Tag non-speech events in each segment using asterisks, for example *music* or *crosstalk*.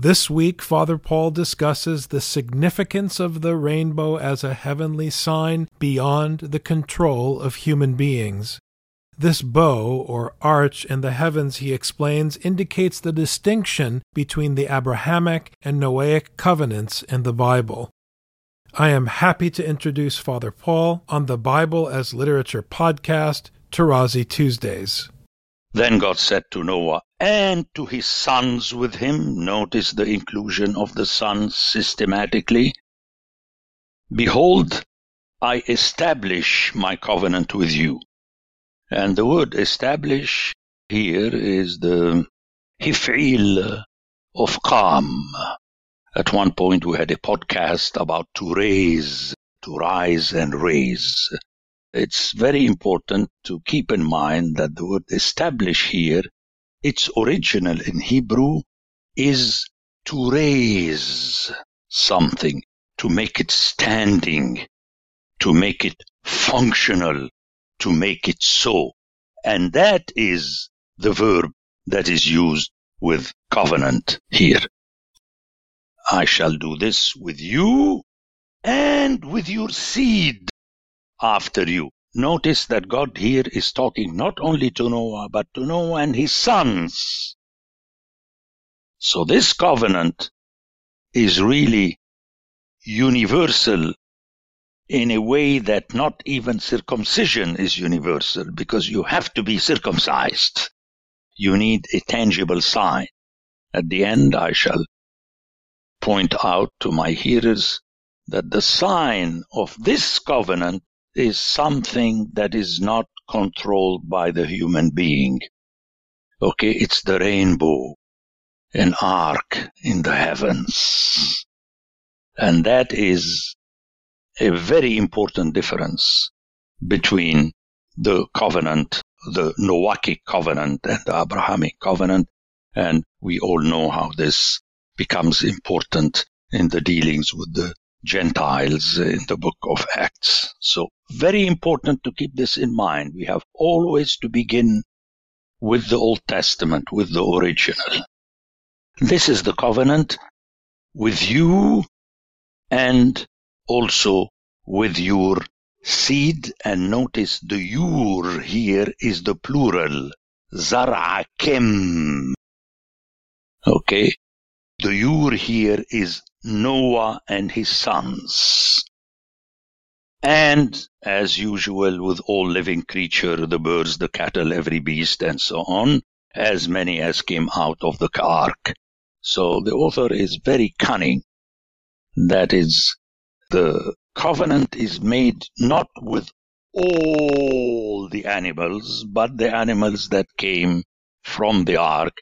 This week, Father Paul discusses the significance of the rainbow as a heavenly sign beyond the control of human beings. This bow, or arch, in the heavens, he explains, indicates the distinction between the Abrahamic and Noahic covenants in the Bible. I am happy to introduce Father Paul on the Bible as Literature podcast, Tarazi Tuesdays. Then God said to Noah and to his sons with him, notice the inclusion of the sons systematically. Behold, I establish my covenant with you. And the word establish here is the hif'il of qam. At one point we had a podcast about to raise, to rise and raise. It's very important to keep in mind that the word establish here, its original in Hebrew is to raise something, to make it standing, to make it functional, to make it so. And that is the verb that is used with covenant here. I shall do this with you and with your seed after you. Notice that God here is talking not only to Noah, but to Noah and his sons. So this covenant is really universal in a way that not even circumcision is universal because you have to be circumcised. You need a tangible sign. At the end, I shall point out to my hearers that the sign of this covenant is something that is not controlled by the human being. Okay, it's the rainbow, an arc in the heavens. And that is a very important difference between the covenant, the Noachic covenant and the Abrahamic covenant. And we all know how this becomes important in the dealings with the Gentiles in the book of Acts. So very important to keep this in mind. We have always to begin with the Old Testament, with the original. This is the covenant with you and also with your seed. And notice the yur here is the plural, zar'akim. Okay, the Yur here is Noah and his sons. And as usual with all living creature, the birds, the cattle, every beast, and so on, as many as came out of the ark. So the author is very cunning. That is, the covenant is made not with all the animals, but the animals that came from the ark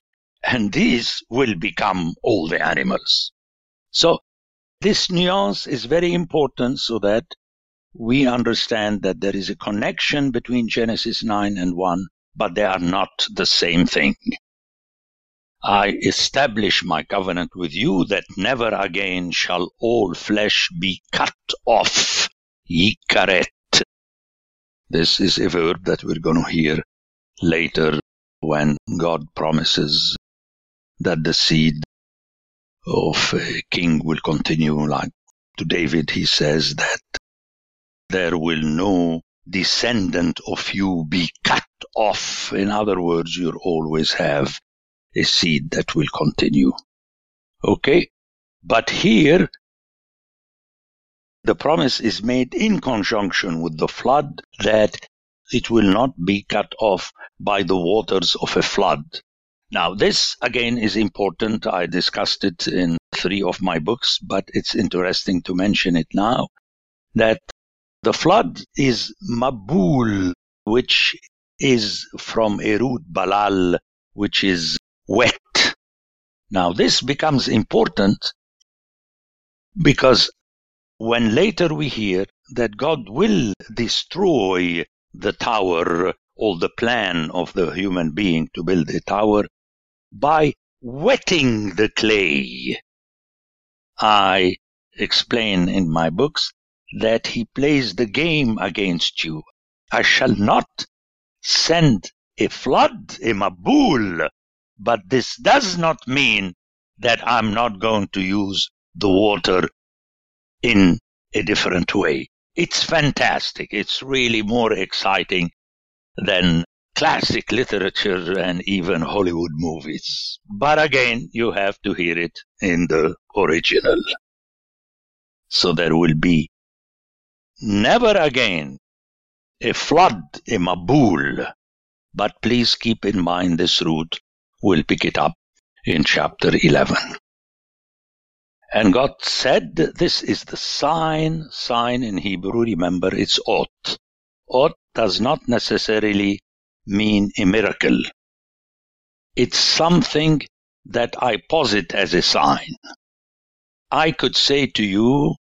and these will become all the animals. So this nuance is very important so that we understand that there is a connection between Genesis 9 and 1, but they are not the same thing. I establish my covenant with you that never again shall all flesh be cut off. Yikaret. This is a verb that we're going to hear later when God promises that the seed of a king will continue. Like to David, he says that there will no descendant of you be cut off. In other words, you'll always have a seed that will continue. Okay? But here, the promise is made in conjunction with the flood that it will not be cut off by the waters of a flood. Now, this again is important. I discussed it in three of my books, but it's interesting to mention it now that the flood is Mabul, which is from root Balal, which is wet. Now, this becomes important Because when later we hear that God will destroy the tower or the plan of the human being to build a tower by wetting the clay. I explain in my books that he plays the game against you. I shall not send a flood, in a mabul, but this does not mean that I'm not going to use the water in a different way. It's fantastic. It's really more exciting than classic literature and even Hollywood movies. But again, you have to hear it in the original. So there will be never again a flood, in mabul. But please keep in mind this root. We'll pick it up in chapter 11. And God said, This is the sign. Sign in Hebrew, remember, it's ot. Ot does not necessarily mean a miracle. It's something that I posit as a sign. I could say to you,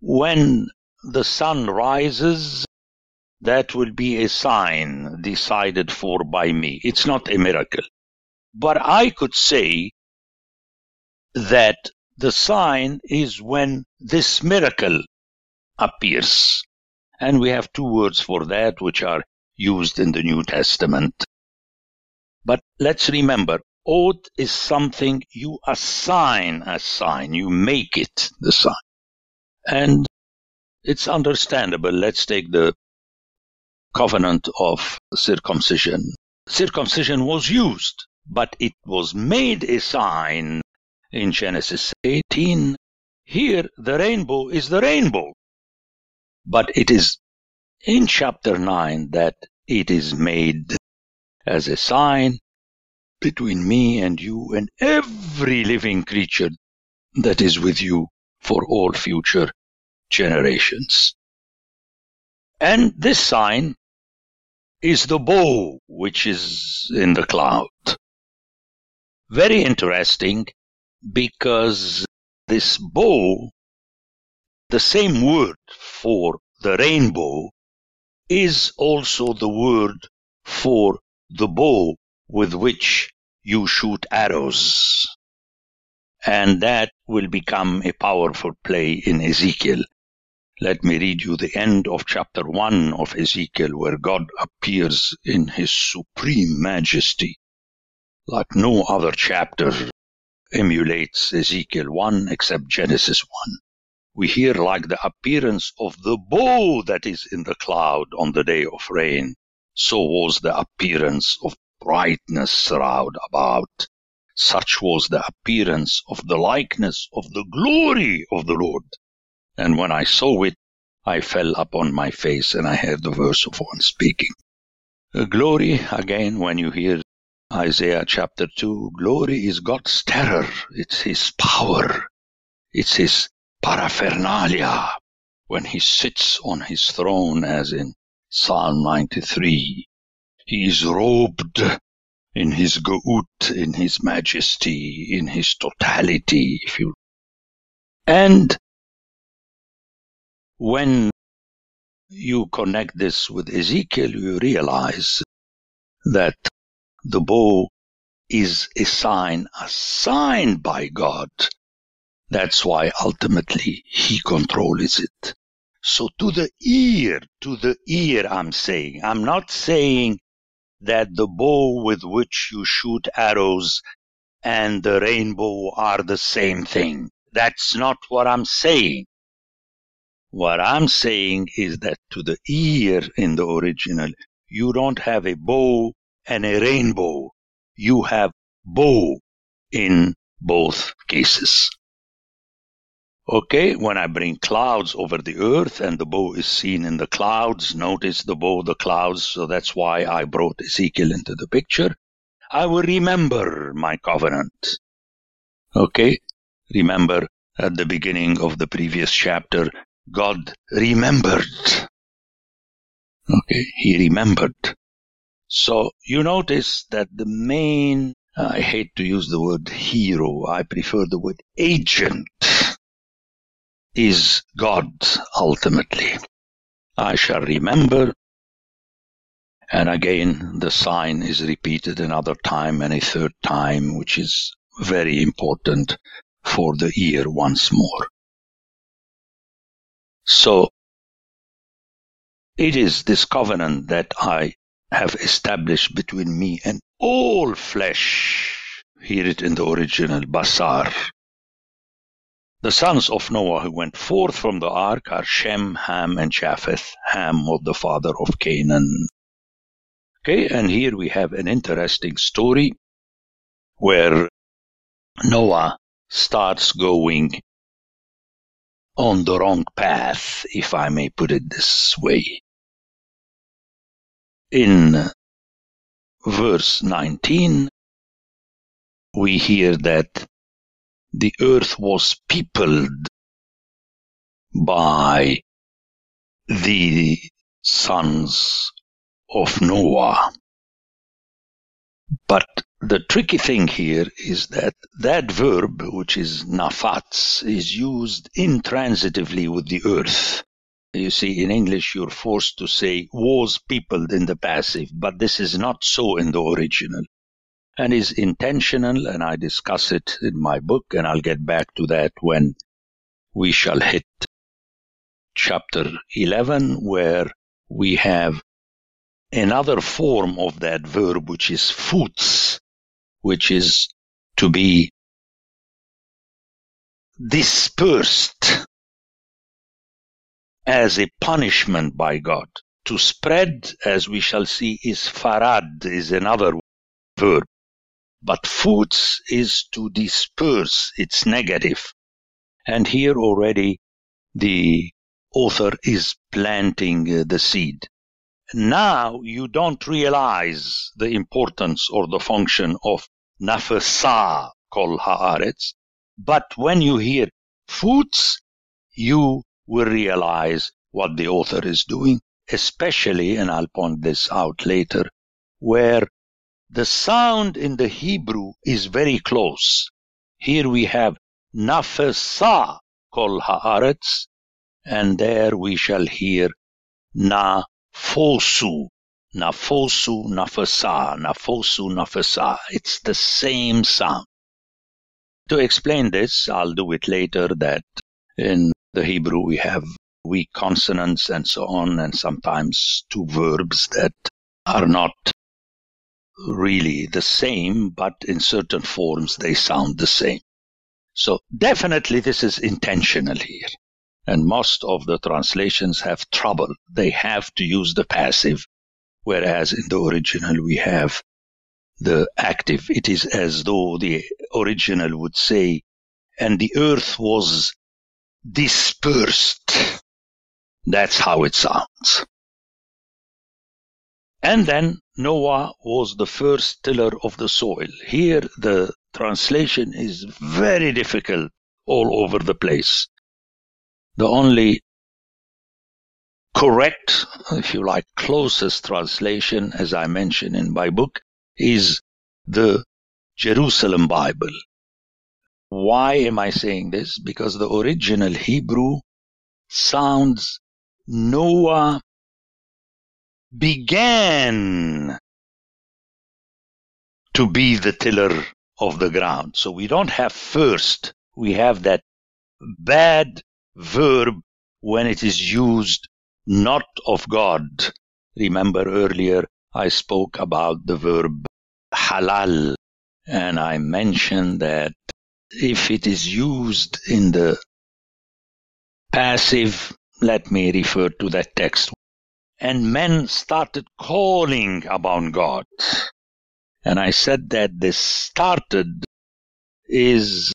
when the sun rises, that will be a sign decided for by me. It's not a miracle. But I could say that the sign is when this miracle appears. And we have two words for that which are used in the New Testament. But let's remember, oath is something you assign a sign, you make it the sign. And it's understandable. Let's take the covenant of circumcision. Circumcision was used, but it was made a sign in Genesis 18. Here, the rainbow is the rainbow. But it is in chapter 9 that it is made as a sign between me and you and every living creature that is with you for all future generations. And this sign is the bow which is in the cloud. Very interesting because this bow, the same word for the rainbow, is also the word for the bow with which you shoot arrows. And that will become a powerful play in Ezekiel. Let me read you the end of chapter 1 of Ezekiel, where God appears in his supreme majesty, like no other chapter emulates Ezekiel 1 except Genesis 1. We hear like the appearance of the bow that is in the cloud on the day of rain. So was the appearance of brightness round about. Such was the appearance of the likeness of the glory of the Lord. And when I saw it, I fell upon my face and I heard the voice of one speaking. Uh, glory, again, when you hear Isaiah chapter 2, glory is God's terror. It's His power. It's His paraphernalia when He sits on His throne as in Psalm 93. He is robed in His gout, in His majesty, in His totality, if you and when you connect this with Ezekiel, you realize that the bow is a sign assigned by God. That's why ultimately He controls it. So to the ear, to the ear, I'm saying, I'm not saying that the bow with which you shoot arrows and the rainbow are the same thing. That's not what I'm saying. What I'm saying is that to the ear in the original, you don't have a bow and a rainbow. You have bow in both cases. Okay, when I bring clouds over the earth and the bow is seen in the clouds, notice the bow, the clouds, so that's why I brought Ezekiel into the picture. I will remember my covenant. Okay, remember at the beginning of the previous chapter, God remembered. Okay, he remembered. So you notice that the main, I hate to use the word hero, I prefer the word agent is God ultimately. I shall remember. And again, the sign is repeated another time and a third time, which is very important for the ear once more. So, it is this covenant that I have established between me and all flesh. Hear it in the original Basar. The sons of Noah who went forth from the ark are Shem, Ham, and Japheth. Ham was the father of Canaan. Okay, and here we have an interesting story where Noah starts going on the wrong path, if I may put it this way. In verse 19, we hear that the earth was peopled by the sons of Noah. But the tricky thing here is that that verb, which is nafats, is used intransitively with the earth. You see, in English, you're forced to say was peopled in the passive, but this is not so in the original and is intentional, and I discuss it in my book, and I'll get back to that when we shall hit chapter 11, where we have another form of that verb, which is futs, which is to be dispersed as a punishment by God. To spread, as we shall see, is farad, is another verb. But futs is to disperse, it's negative. And here already the author is planting uh, the seed. Now you don't realize the importance or the function of nafasa kol haaretz, but when you hear futs, you will realize what the author is doing, especially, and I'll point this out later, where the sound in the Hebrew is very close. Here we have nafasa kol haaretz, and there we shall hear na fosu, nafosu, nafasa, nafosu, nafasa. It's the same sound. To explain this, I'll do it later that in the Hebrew we have weak consonants and so on, and sometimes two verbs that are not really the same, but in certain forms they sound the same. So definitely this is intentional here. And most of the translations have trouble. They have to use the passive, whereas in the original we have the active. It is as though the original would say, and the earth was dispersed. That's how it sounds. And then Noah was the first tiller of the soil. Here the translation is very difficult all over the place. The only correct, if you like, closest translation, as I mentioned in my book, is the Jerusalem Bible. Why am I saying this? Because the original Hebrew sounds Noah began to be the tiller of the ground. So we don't have first, we have that bad verb when it is used not of God. Remember earlier I spoke about the verb halal and I mentioned that if it is used in the passive, let me refer to that text and men started calling upon God. And I said that this started is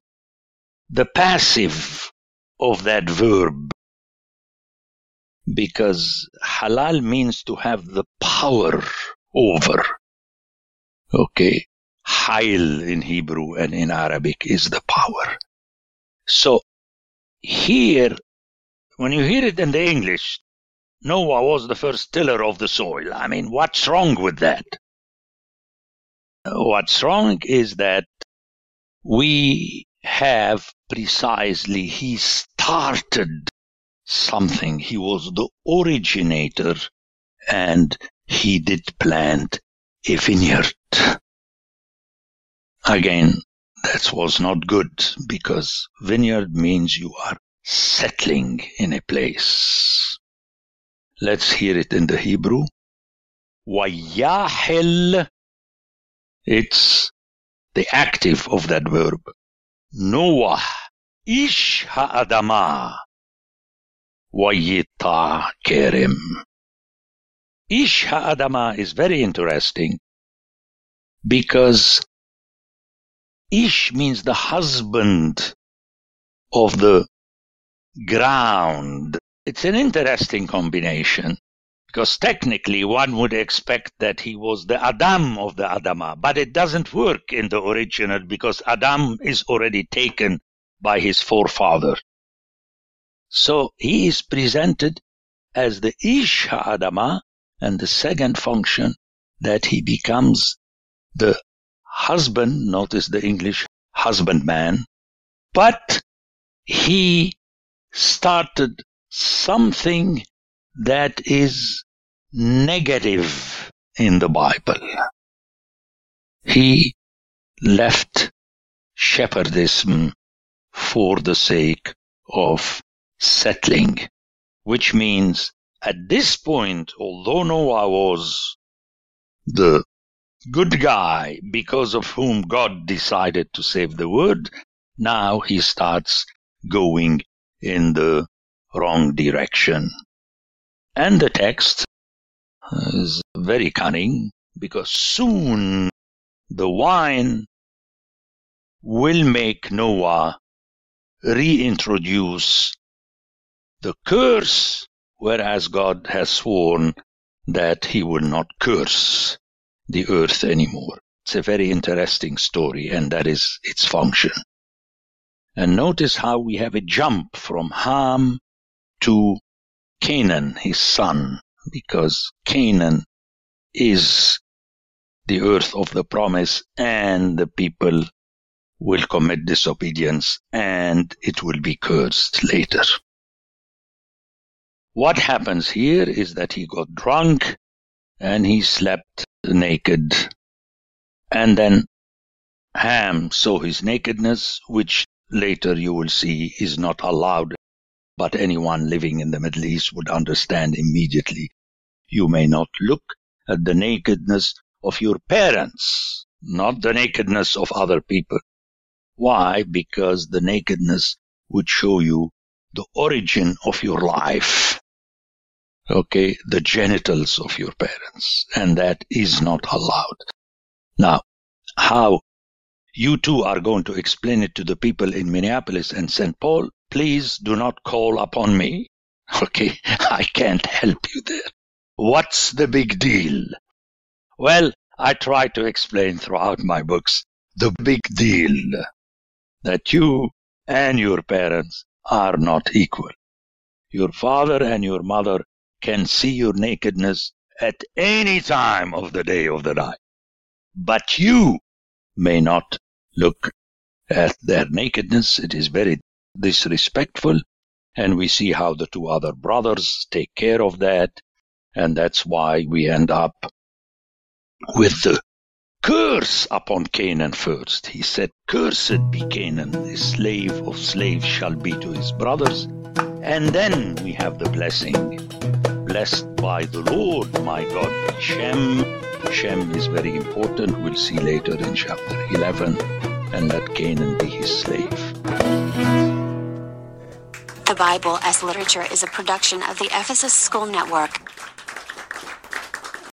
the passive of that verb because halal means to have the power over. Okay. Hail in Hebrew and in Arabic is the power. So here, when you hear it in the English, Noah was the first tiller of the soil. I mean, what's wrong with that? What's wrong is that we have precisely, he started something. He was the originator and he did plant a vineyard. Again, that was not good because vineyard means you are settling in a place. Let's hear it in the Hebrew. Wayahel. It's the active of that verb. Noah. Ish ha'adama. Wayita kerem. Ish ha'adama is very interesting because Ish means the husband of the ground. It's an interesting combination because technically one would expect that he was the Adam of the Adama, but it doesn't work in the original because Adam is already taken by his forefather. So he is presented as the Ish Adama, and the second function that he becomes the husband, notice the English husbandman, but he started something that is negative in the Bible. He left shepherdism for the sake of settling, which means at this point, although Noah was the good guy because of whom God decided to save the world, now he starts going in the wrong direction. And the text is very cunning because soon the wine will make Noah reintroduce the curse, whereas God has sworn that he will not curse the earth anymore. It's a very interesting story, and that is its function. And notice how we have a jump from Ham to Canaan, his son, because Canaan is the earth of the promise, and the people will commit disobedience, and it will be cursed later. What happens here is that he got drunk and he slept naked. And then Ham saw his nakedness, which later you will see is not allowed, but anyone living in the Middle East would understand immediately. You may not look at the nakedness of your parents, not the nakedness of other people. Why? Because the nakedness would show you the origin of your life okay, the genitals of your parents, and that is not allowed. Now, how you two are going to explain it to the people in Minneapolis and St. Paul, please do not call upon me. *laughs* Okay, I can't help you there. What's the big deal? Well, I try to explain throughout my books the big deal that you and your parents are not equal. Your father and your mother can see your nakedness at any time of the day of the night. But you may not look at their nakedness. It is very disrespectful. And we see how the two other brothers take care of that. And that's why we end up with the curse upon Canaan first. He said, Cursed be Canaan, the slave of slaves shall be to his brothers. And then we have the blessing blessed by the Lord my God. Shem, Shem is very important. We'll see later in chapter 11. And let Canaan be his slave. The Bible as Literature is a production of the Ephesus School Network.